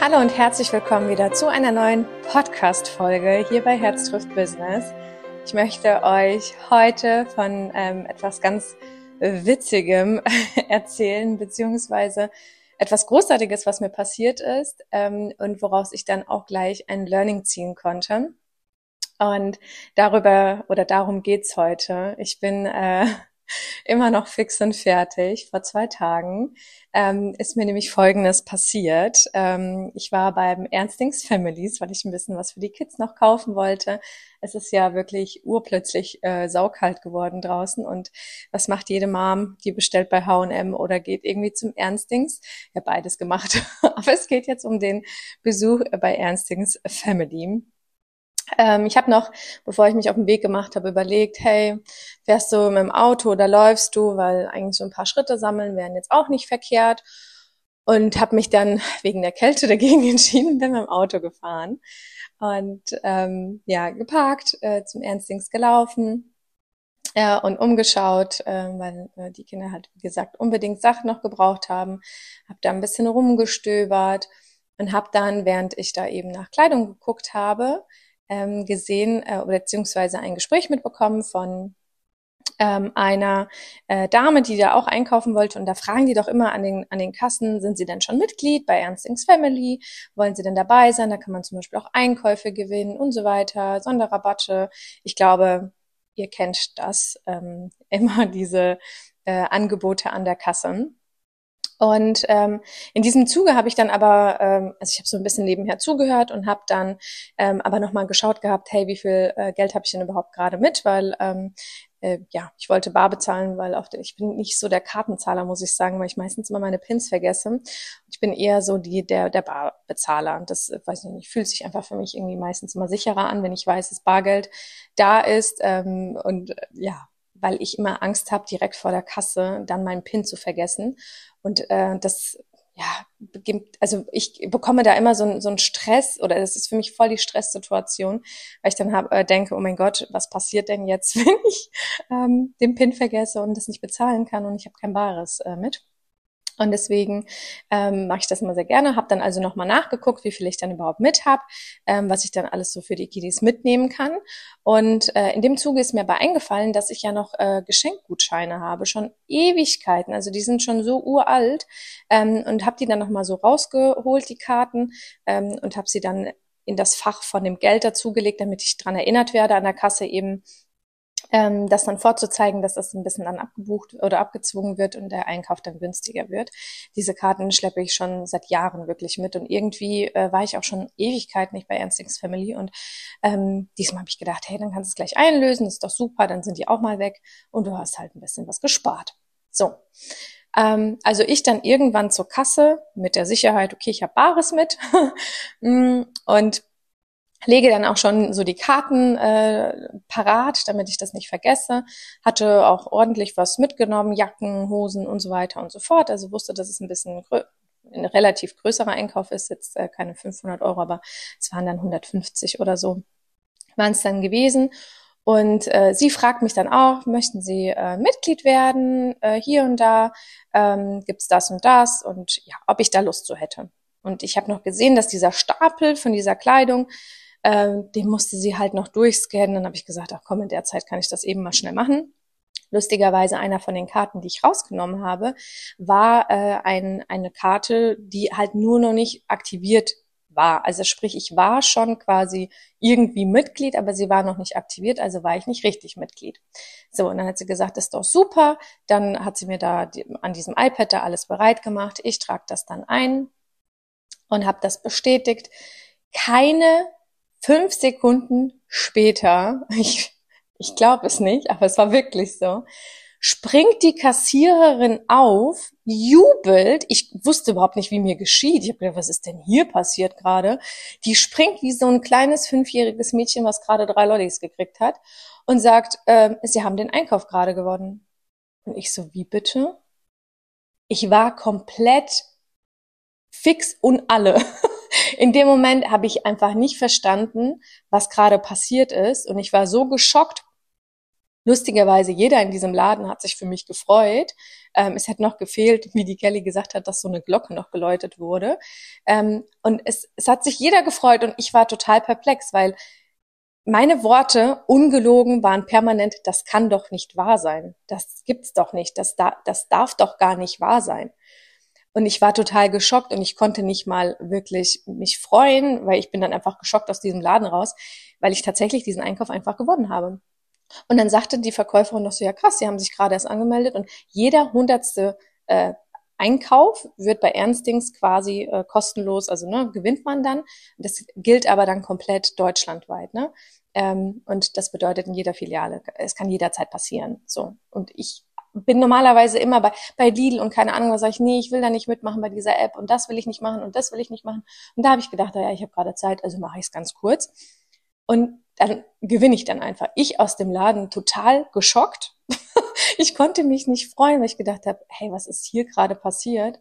Hallo und herzlich willkommen wieder zu einer neuen Podcast-Folge hier bei Herz trifft Business. Ich möchte euch heute von ähm, etwas ganz Witzigem erzählen, beziehungsweise etwas Großartiges, was mir passiert ist ähm, und woraus ich dann auch gleich ein Learning ziehen konnte. Und darüber oder darum geht's heute. Ich bin äh, immer noch fix und fertig. Vor zwei Tagen ähm, ist mir nämlich Folgendes passiert. Ähm, ich war beim Ernstings Families, weil ich ein bisschen was für die Kids noch kaufen wollte. Es ist ja wirklich urplötzlich äh, saukalt geworden draußen. Und was macht jede Mom? Die bestellt bei H&M oder geht irgendwie zum Ernstings. Ja, beides gemacht. Aber es geht jetzt um den Besuch bei Ernstings Family. Ähm, ich habe noch, bevor ich mich auf den Weg gemacht habe, überlegt, hey, fährst du mit dem Auto oder läufst du, weil eigentlich so ein paar Schritte sammeln wären jetzt auch nicht verkehrt. Und habe mich dann wegen der Kälte dagegen entschieden und bin mit dem Auto gefahren. Und ähm, ja, geparkt, äh, zum Ernstings gelaufen äh, und umgeschaut, äh, weil äh, die Kinder halt, wie gesagt, unbedingt Sachen noch gebraucht haben. Habe da ein bisschen rumgestöbert und habe dann, während ich da eben nach Kleidung geguckt habe, ähm, gesehen äh, oder beziehungsweise ein Gespräch mitbekommen von ähm, einer äh, Dame, die da auch einkaufen wollte. Und da fragen die doch immer an den, an den Kassen, sind Sie denn schon Mitglied bei Ernstings Family? Wollen Sie denn dabei sein? Da kann man zum Beispiel auch Einkäufe gewinnen und so weiter, Sonderrabatte. Ich glaube, ihr kennt das, ähm, immer diese äh, Angebote an der Kasse. Und ähm, in diesem Zuge habe ich dann aber, ähm, also ich habe so ein bisschen nebenher zugehört und habe dann ähm, aber nochmal geschaut gehabt, hey, wie viel äh, Geld habe ich denn überhaupt gerade mit? Weil ähm, äh, ja, ich wollte bar bezahlen, weil auf der, ich bin nicht so der Kartenzahler, muss ich sagen, weil ich meistens immer meine Pins vergesse. Ich bin eher so die der der Barbezahler. Und das äh, weiß ich nicht, fühlt sich einfach für mich irgendwie meistens immer sicherer an, wenn ich weiß, dass Bargeld da ist. Ähm, und äh, ja, weil ich immer Angst habe, direkt vor der Kasse dann meinen PIN zu vergessen. Und äh, das, ja, also ich bekomme da immer so, ein, so einen Stress oder das ist für mich voll die Stresssituation, weil ich dann hab, äh, denke, oh mein Gott, was passiert denn jetzt, wenn ich ähm, den PIN vergesse und das nicht bezahlen kann und ich habe kein Bares äh, mit. Und deswegen ähm, mache ich das immer sehr gerne. Habe dann also nochmal nachgeguckt, wie viel ich dann überhaupt mit habe, ähm, was ich dann alles so für die Kiddies mitnehmen kann. Und äh, in dem Zuge ist mir aber eingefallen, dass ich ja noch äh, Geschenkgutscheine habe, schon Ewigkeiten. Also die sind schon so uralt ähm, und habe die dann nochmal so rausgeholt, die Karten, ähm, und habe sie dann in das Fach von dem Geld dazugelegt, damit ich dran erinnert werde an der Kasse eben, ähm, das dann vorzuzeigen, dass das ein bisschen dann abgebucht oder abgezwungen wird und der Einkauf dann günstiger wird. Diese Karten schleppe ich schon seit Jahren wirklich mit und irgendwie äh, war ich auch schon Ewigkeit nicht bei Ernstings Family und ähm, diesmal habe ich gedacht, hey, dann kannst du es gleich einlösen, ist doch super, dann sind die auch mal weg und du hast halt ein bisschen was gespart. So. Ähm, also ich dann irgendwann zur Kasse mit der Sicherheit, okay, ich habe Bares mit mm, und lege dann auch schon so die Karten äh, parat, damit ich das nicht vergesse. Hatte auch ordentlich was mitgenommen, Jacken, Hosen und so weiter und so fort. Also wusste, dass es ein bisschen ein relativ größerer Einkauf ist, jetzt äh, keine 500 Euro, aber es waren dann 150 oder so, waren es dann gewesen. Und äh, sie fragt mich dann auch, möchten Sie äh, Mitglied werden, äh, hier und da, ähm, gibt's das und das und ja, ob ich da Lust so hätte. Und ich habe noch gesehen, dass dieser Stapel von dieser Kleidung, ähm, den musste sie halt noch durchscannen. Dann habe ich gesagt, ach komm, in der Zeit kann ich das eben mal schnell machen. Lustigerweise einer von den Karten, die ich rausgenommen habe, war äh, ein, eine Karte, die halt nur noch nicht aktiviert war. Also sprich, ich war schon quasi irgendwie Mitglied, aber sie war noch nicht aktiviert, also war ich nicht richtig Mitglied. So, und dann hat sie gesagt, das ist doch super. Dann hat sie mir da die, an diesem iPad da alles bereit gemacht. Ich trage das dann ein und habe das bestätigt. Keine fünf Sekunden später, ich, ich glaube es nicht, aber es war wirklich so, springt die Kassiererin auf, jubelt. Ich wusste überhaupt nicht, wie mir geschieht. Ich habe gedacht, was ist denn hier passiert gerade? Die springt wie so ein kleines fünfjähriges Mädchen, was gerade drei Lollis gekriegt hat und sagt, äh, sie haben den Einkauf gerade gewonnen. Und ich so, wie bitte? Ich war komplett fix und alle. in dem Moment habe ich einfach nicht verstanden, was gerade passiert ist. Und ich war so geschockt, Lustigerweise, jeder in diesem Laden hat sich für mich gefreut. Ähm, es hätte noch gefehlt, wie die Kelly gesagt hat, dass so eine Glocke noch geläutet wurde. Ähm, und es, es hat sich jeder gefreut und ich war total perplex, weil meine Worte, ungelogen, waren permanent, das kann doch nicht wahr sein. Das gibt's doch nicht. Das, da, das darf doch gar nicht wahr sein. Und ich war total geschockt und ich konnte nicht mal wirklich mich freuen, weil ich bin dann einfach geschockt aus diesem Laden raus, weil ich tatsächlich diesen Einkauf einfach gewonnen habe. Und dann sagte die Verkäuferin noch so, ja krass, Sie haben sich gerade erst angemeldet und jeder hundertste äh, Einkauf wird bei Ernstings quasi äh, kostenlos, also ne, gewinnt man dann. Das gilt aber dann komplett deutschlandweit. Ne? Ähm, und das bedeutet in jeder Filiale, es kann jederzeit passieren. So. Und ich bin normalerweise immer bei, bei Lidl und keine Ahnung, was sage ich, nee, ich will da nicht mitmachen bei dieser App und das will ich nicht machen und das will ich nicht machen. Und da habe ich gedacht, ja, ich habe gerade Zeit, also mache ich es ganz kurz. Und dann gewinne ich dann einfach. Ich aus dem Laden total geschockt. ich konnte mich nicht freuen, weil ich gedacht habe, hey, was ist hier gerade passiert?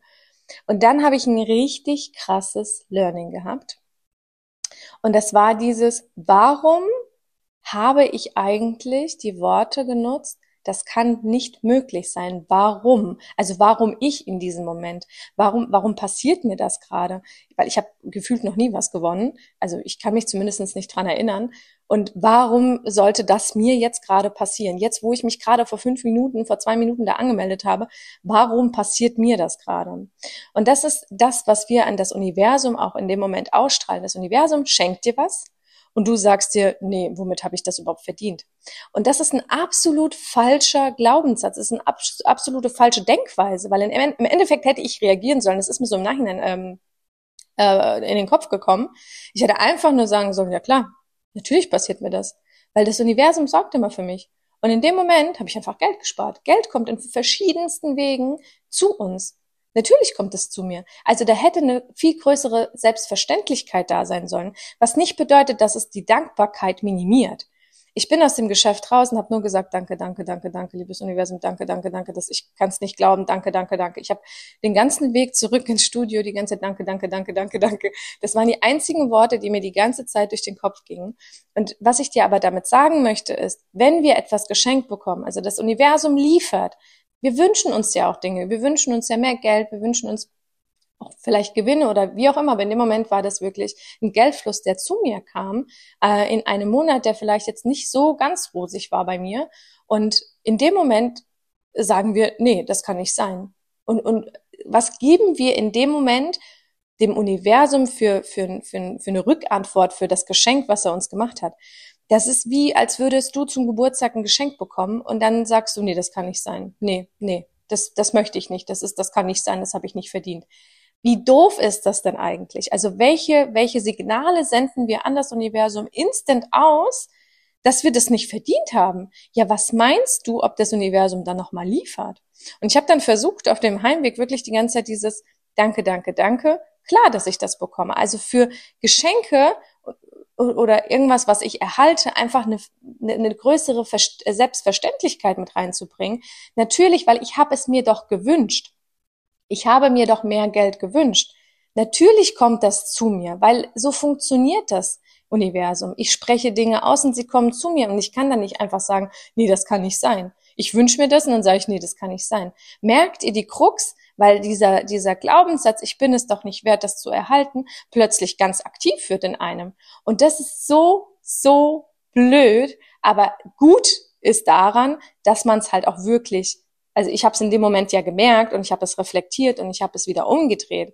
Und dann habe ich ein richtig krasses Learning gehabt. Und das war dieses, warum habe ich eigentlich die Worte genutzt, das kann nicht möglich sein. Warum? Also warum ich in diesem Moment? Warum, warum passiert mir das gerade? Weil ich habe gefühlt noch nie was gewonnen. Also ich kann mich zumindest nicht dran erinnern. Und warum sollte das mir jetzt gerade passieren? Jetzt, wo ich mich gerade vor fünf Minuten, vor zwei Minuten da angemeldet habe, warum passiert mir das gerade? Und das ist das, was wir an das Universum auch in dem Moment ausstrahlen. Das Universum schenkt dir was und du sagst dir, nee, womit habe ich das überhaupt verdient? Und das ist ein absolut falscher Glaubenssatz, das ist eine absolute falsche Denkweise, weil im Endeffekt hätte ich reagieren sollen. Das ist mir so im Nachhinein ähm, äh, in den Kopf gekommen. Ich hätte einfach nur sagen sollen, ja klar, natürlich passiert mir das, weil das Universum sorgt immer für mich. Und in dem Moment habe ich einfach Geld gespart. Geld kommt in verschiedensten Wegen zu uns. Natürlich kommt es zu mir. Also da hätte eine viel größere Selbstverständlichkeit da sein sollen, was nicht bedeutet, dass es die Dankbarkeit minimiert. Ich bin aus dem Geschäft raus und habe nur gesagt, danke, danke, danke, danke, liebes Universum, danke, danke, danke, dass ich kann es nicht glauben, danke, danke, danke. Ich habe den ganzen Weg zurück ins Studio die ganze Zeit danke, danke, danke, danke, danke. Das waren die einzigen Worte, die mir die ganze Zeit durch den Kopf gingen. Und was ich dir aber damit sagen möchte, ist, wenn wir etwas geschenkt bekommen, also das Universum liefert, wir wünschen uns ja auch Dinge. Wir wünschen uns ja mehr Geld. Wir wünschen uns auch vielleicht Gewinne oder wie auch immer. Aber in dem Moment war das wirklich ein Geldfluss, der zu mir kam, äh, in einem Monat, der vielleicht jetzt nicht so ganz rosig war bei mir. Und in dem Moment sagen wir, nee, das kann nicht sein. Und, und was geben wir in dem Moment dem Universum für, für, für, für eine Rückantwort für das Geschenk, was er uns gemacht hat? Das ist wie, als würdest du zum Geburtstag ein Geschenk bekommen und dann sagst du, nee, das kann nicht sein. Nee, nee, das, das möchte ich nicht. Das ist, das kann nicht sein, das habe ich nicht verdient. Wie doof ist das denn eigentlich? Also welche, welche Signale senden wir an das Universum instant aus, dass wir das nicht verdient haben? Ja, was meinst du, ob das Universum dann nochmal liefert? Und ich habe dann versucht, auf dem Heimweg wirklich die ganze Zeit dieses Danke, danke, danke. Klar, dass ich das bekomme. Also für Geschenke oder irgendwas, was ich erhalte, einfach eine, eine größere Selbstverständlichkeit mit reinzubringen. Natürlich, weil ich habe es mir doch gewünscht. Ich habe mir doch mehr Geld gewünscht. Natürlich kommt das zu mir, weil so funktioniert das Universum. Ich spreche Dinge aus und sie kommen zu mir und ich kann dann nicht einfach sagen, nee, das kann nicht sein. Ich wünsche mir das und dann sage ich, nee, das kann nicht sein. Merkt ihr die Krux? Weil dieser, dieser Glaubenssatz, ich bin es doch nicht wert, das zu erhalten, plötzlich ganz aktiv wird in einem. Und das ist so, so blöd, aber gut ist daran, dass man es halt auch wirklich, also ich habe es in dem Moment ja gemerkt und ich habe es reflektiert und ich habe es wieder umgedreht.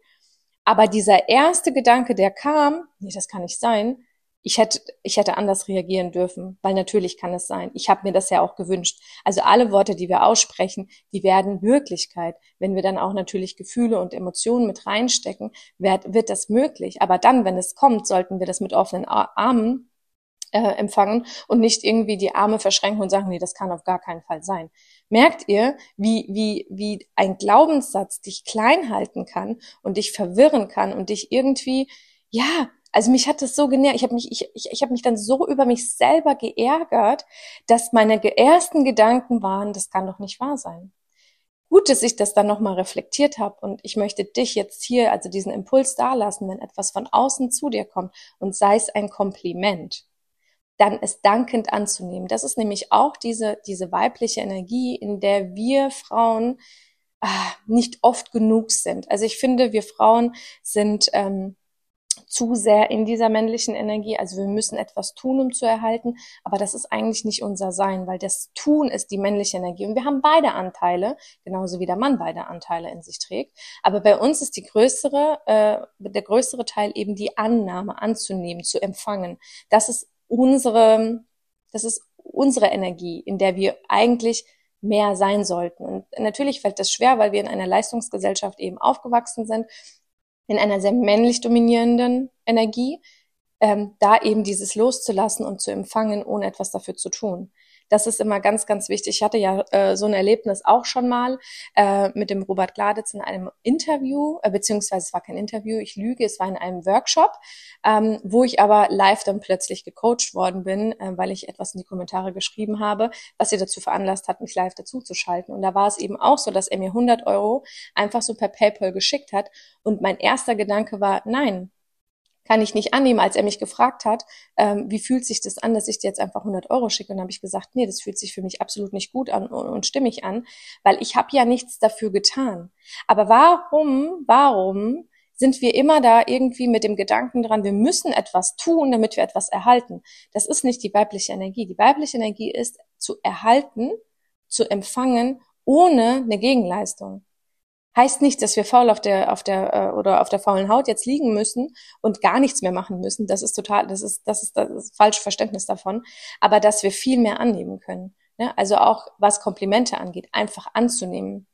Aber dieser erste Gedanke, der kam, nee, das kann nicht sein, ich hätte, ich hätte anders reagieren dürfen, weil natürlich kann es sein. Ich habe mir das ja auch gewünscht. Also alle Worte, die wir aussprechen, die werden Wirklichkeit. Wenn wir dann auch natürlich Gefühle und Emotionen mit reinstecken, wird, wird das möglich. Aber dann, wenn es kommt, sollten wir das mit offenen Armen äh, empfangen und nicht irgendwie die Arme verschränken und sagen, nee, das kann auf gar keinen Fall sein. Merkt ihr, wie, wie, wie ein Glaubenssatz dich klein halten kann und dich verwirren kann und dich irgendwie, ja, also mich hat das so genervt. Ich habe mich, ich, ich, ich habe mich dann so über mich selber geärgert, dass meine ersten Gedanken waren, das kann doch nicht wahr sein. Gut, dass ich das dann nochmal reflektiert habe und ich möchte dich jetzt hier, also diesen Impuls dalassen, wenn etwas von außen zu dir kommt und sei es ein Kompliment. dann es dankend anzunehmen. Das ist nämlich auch diese, diese weibliche Energie, in der wir Frauen ah, nicht oft genug sind. Also ich finde, wir Frauen sind ähm, zu sehr in dieser männlichen Energie. Also wir müssen etwas tun, um zu erhalten, aber das ist eigentlich nicht unser Sein, weil das Tun ist die männliche Energie. Und wir haben beide Anteile, genauso wie der Mann beide Anteile in sich trägt. Aber bei uns ist die größere, äh, der größere Teil eben die Annahme anzunehmen, zu empfangen. Das ist unsere, das ist unsere Energie, in der wir eigentlich mehr sein sollten. Und natürlich fällt das schwer, weil wir in einer Leistungsgesellschaft eben aufgewachsen sind in einer sehr männlich dominierenden Energie, ähm, da eben dieses loszulassen und zu empfangen, ohne etwas dafür zu tun. Das ist immer ganz, ganz wichtig. Ich hatte ja äh, so ein Erlebnis auch schon mal äh, mit dem Robert Gladitz in einem Interview, äh, beziehungsweise es war kein Interview, ich lüge, es war in einem Workshop, ähm, wo ich aber live dann plötzlich gecoacht worden bin, äh, weil ich etwas in die Kommentare geschrieben habe, was sie dazu veranlasst hat, mich live dazu zu schalten. Und da war es eben auch so, dass er mir 100 Euro einfach so per PayPal geschickt hat. Und mein erster Gedanke war, nein, kann ich nicht annehmen, als er mich gefragt hat, ähm, wie fühlt sich das an, dass ich dir jetzt einfach 100 Euro schicke. Und habe ich gesagt, nee, das fühlt sich für mich absolut nicht gut an und, und stimmig an, weil ich habe ja nichts dafür getan. Aber warum, warum sind wir immer da irgendwie mit dem Gedanken dran, wir müssen etwas tun, damit wir etwas erhalten. Das ist nicht die weibliche Energie. Die weibliche Energie ist zu erhalten, zu empfangen, ohne eine Gegenleistung. Heißt nicht, dass wir faul auf der, auf der äh, oder auf der faulen Haut jetzt liegen müssen und gar nichts mehr machen müssen. Das ist total, das ist, das ist das ist falsche Verständnis davon. Aber dass wir viel mehr annehmen können. Ne? Also auch was Komplimente angeht, einfach anzunehmen.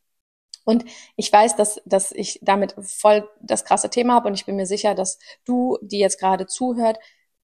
Und ich weiß, dass, dass ich damit voll das krasse Thema habe und ich bin mir sicher, dass du, die jetzt gerade zuhört,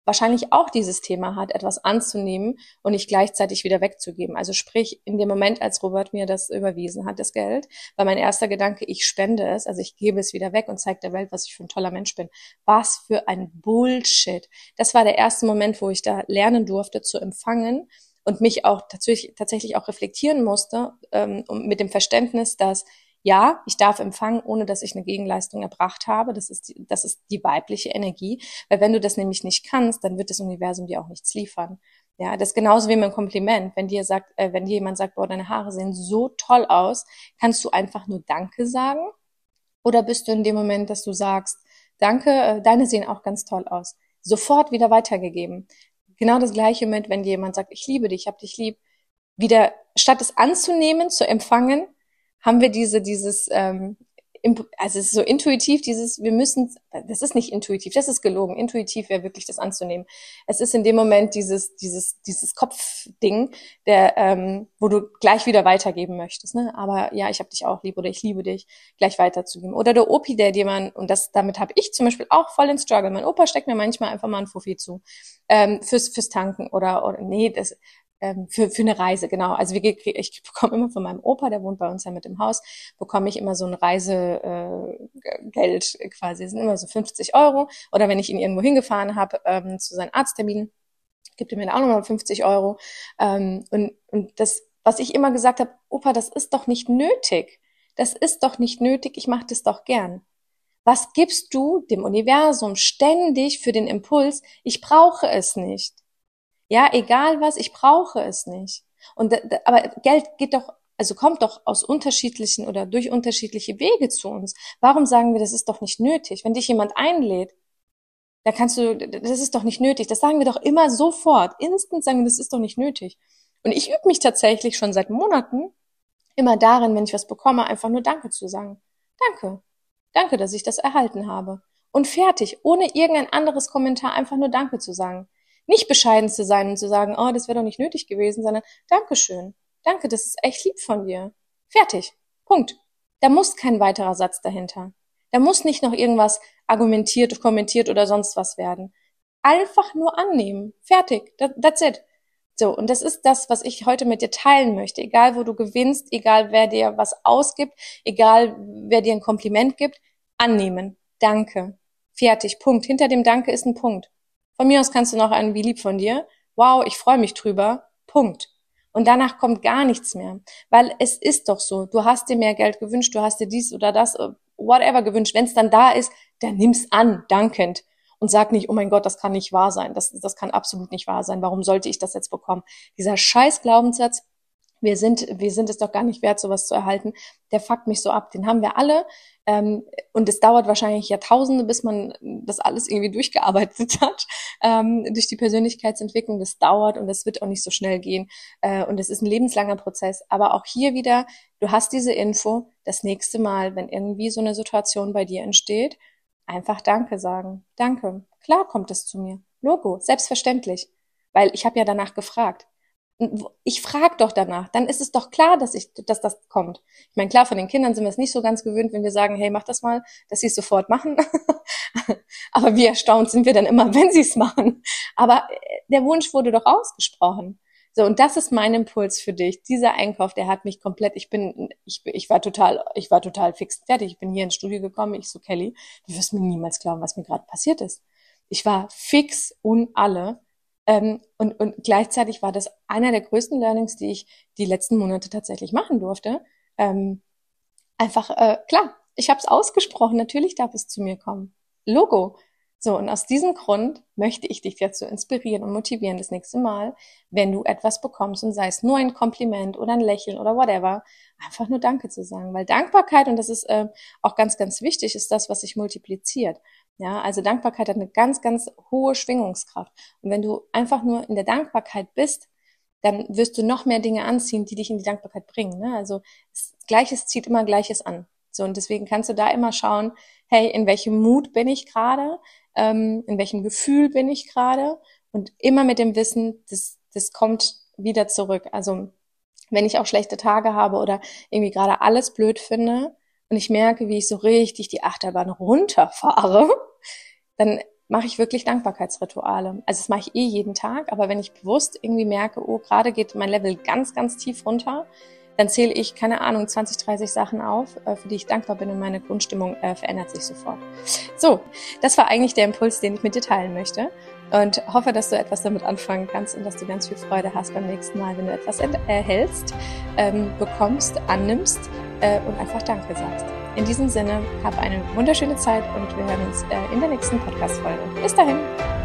wahrscheinlich auch dieses Thema hat, etwas anzunehmen und nicht gleichzeitig wieder wegzugeben. Also sprich, in dem Moment, als Robert mir das überwiesen hat, das Geld, war mein erster Gedanke, ich spende es, also ich gebe es wieder weg und zeige der Welt, was ich für ein toller Mensch bin. Was für ein Bullshit. Das war der erste Moment, wo ich da lernen durfte zu empfangen und mich auch tatsächlich, auch reflektieren musste, ähm, mit dem Verständnis, dass ja, ich darf empfangen, ohne dass ich eine Gegenleistung erbracht habe. Das ist, die, das ist die weibliche Energie. Weil wenn du das nämlich nicht kannst, dann wird das Universum dir auch nichts liefern. Ja, das ist genauso wie mit einem Kompliment. Wenn dir sagt, äh, wenn dir jemand sagt, boah, deine Haare sehen so toll aus, kannst du einfach nur Danke sagen? Oder bist du in dem Moment, dass du sagst, Danke, äh, deine sehen auch ganz toll aus. Sofort wieder weitergegeben. Genau das gleiche mit, wenn dir jemand sagt, ich liebe dich, ich hab dich lieb, wieder statt es anzunehmen, zu empfangen, haben wir diese, dieses, ähm, also es ist so intuitiv, dieses, wir müssen, das ist nicht intuitiv, das ist gelogen. Intuitiv wäre wirklich das anzunehmen. Es ist in dem Moment dieses, dieses, dieses Kopfding, der, ähm, wo du gleich wieder weitergeben möchtest. Ne? Aber ja, ich habe dich auch lieb oder ich liebe dich, gleich weiterzugeben. Oder der Opi, der dir man, und das, damit habe ich zum Beispiel auch voll in Struggle. Mein Opa steckt mir manchmal einfach mal ein Fuffi zu. Ähm, fürs, fürs Tanken oder, oder nee, das, ähm, für, für eine Reise, genau. Also wie, ich bekomme immer von meinem Opa, der wohnt bei uns ja mit im Haus, bekomme ich immer so ein Reisegeld äh, quasi. Das sind immer so 50 Euro. Oder wenn ich ihn irgendwo hingefahren habe ähm, zu seinen Arztterminen, gibt er mir auch nochmal 50 Euro. Ähm, und, und das, was ich immer gesagt habe, Opa, das ist doch nicht nötig. Das ist doch nicht nötig, ich mache das doch gern. Was gibst du dem Universum ständig für den Impuls, ich brauche es nicht? Ja, egal was, ich brauche es nicht. Und aber Geld geht doch, also kommt doch aus unterschiedlichen oder durch unterschiedliche Wege zu uns. Warum sagen wir, das ist doch nicht nötig? Wenn dich jemand einlädt, da kannst du, das ist doch nicht nötig. Das sagen wir doch immer sofort. Instant sagen wir, das ist doch nicht nötig. Und ich übe mich tatsächlich schon seit Monaten immer darin, wenn ich was bekomme, einfach nur Danke zu sagen. Danke. Danke, dass ich das erhalten habe. Und fertig, ohne irgendein anderes Kommentar, einfach nur Danke zu sagen. Nicht bescheiden zu sein und zu sagen, oh, das wäre doch nicht nötig gewesen, sondern Dankeschön. Danke, das ist echt lieb von dir. Fertig. Punkt. Da muss kein weiterer Satz dahinter. Da muss nicht noch irgendwas argumentiert, kommentiert oder sonst was werden. Einfach nur annehmen. Fertig. That's it. So, und das ist das, was ich heute mit dir teilen möchte. Egal, wo du gewinnst, egal, wer dir was ausgibt, egal, wer dir ein Kompliment gibt, annehmen. Danke. Fertig. Punkt. Hinter dem Danke ist ein Punkt. Von mir aus kannst du noch einen wie lieb von dir. Wow, ich freue mich drüber. Punkt. Und danach kommt gar nichts mehr. Weil es ist doch so, du hast dir mehr Geld gewünscht, du hast dir dies oder das, äh, whatever gewünscht. Wenn es dann da ist, dann nimm's an, dankend. und sag nicht, oh mein Gott, das kann nicht wahr sein. Das, das kann absolut nicht wahr sein. Warum sollte ich das jetzt bekommen? Dieser scheiß Glaubenssatz, wir sind, wir sind es doch gar nicht wert, sowas zu erhalten, der fuckt mich so ab. Den haben wir alle. Ähm, und es dauert wahrscheinlich Jahrtausende, bis man das alles irgendwie durchgearbeitet hat, ähm, durch die Persönlichkeitsentwicklung. Das dauert und das wird auch nicht so schnell gehen. Äh, und es ist ein lebenslanger Prozess. Aber auch hier wieder, du hast diese Info. Das nächste Mal, wenn irgendwie so eine Situation bei dir entsteht, einfach Danke sagen. Danke. Klar kommt es zu mir. Logo, selbstverständlich. Weil ich habe ja danach gefragt ich frage doch danach, dann ist es doch klar, dass ich, dass das kommt. Ich meine, klar, von den Kindern sind wir es nicht so ganz gewöhnt, wenn wir sagen, hey, mach das mal, dass sie es sofort machen. Aber wie erstaunt sind wir dann immer, wenn sie es machen. Aber äh, der Wunsch wurde doch ausgesprochen. So, und das ist mein Impuls für dich. Dieser Einkauf, der hat mich komplett, ich bin, ich, ich war total, ich war total fix fertig. Ich bin hier ins Studio gekommen, ich so, Kelly, du wirst mir niemals glauben, was mir gerade passiert ist. Ich war fix und alle ähm, und, und gleichzeitig war das einer der größten Learnings, die ich die letzten Monate tatsächlich machen durfte. Ähm, einfach, äh, klar, ich habe es ausgesprochen, natürlich darf es zu mir kommen. Logo. So, und aus diesem Grund möchte ich dich dazu inspirieren und motivieren, das nächste Mal, wenn du etwas bekommst und sei es nur ein Kompliment oder ein Lächeln oder whatever, einfach nur Danke zu sagen. Weil Dankbarkeit, und das ist äh, auch ganz, ganz wichtig, ist das, was sich multipliziert. Ja, also Dankbarkeit hat eine ganz, ganz hohe Schwingungskraft. Und wenn du einfach nur in der Dankbarkeit bist, dann wirst du noch mehr Dinge anziehen, die dich in die Dankbarkeit bringen. Ne? Also Gleiches zieht immer Gleiches an. So, und deswegen kannst du da immer schauen, hey, in welchem Mut bin ich gerade, ähm, in welchem Gefühl bin ich gerade und immer mit dem Wissen, das, das kommt wieder zurück. Also wenn ich auch schlechte Tage habe oder irgendwie gerade alles blöd finde, und ich merke, wie ich so richtig die Achterbahn runterfahre, dann mache ich wirklich Dankbarkeitsrituale. Also das mache ich eh jeden Tag, aber wenn ich bewusst irgendwie merke, oh, gerade geht mein Level ganz, ganz tief runter, dann zähle ich, keine Ahnung, 20, 30 Sachen auf, äh, für die ich dankbar bin und meine Grundstimmung äh, verändert sich sofort. So, das war eigentlich der Impuls, den ich mit dir teilen möchte und hoffe, dass du etwas damit anfangen kannst und dass du ganz viel Freude hast beim nächsten Mal, wenn du etwas erhältst, ähm, bekommst, annimmst äh, und einfach Danke sagst. In diesem Sinne, hab eine wunderschöne Zeit und wir hören uns in der nächsten Podcast-Folge. Bis dahin!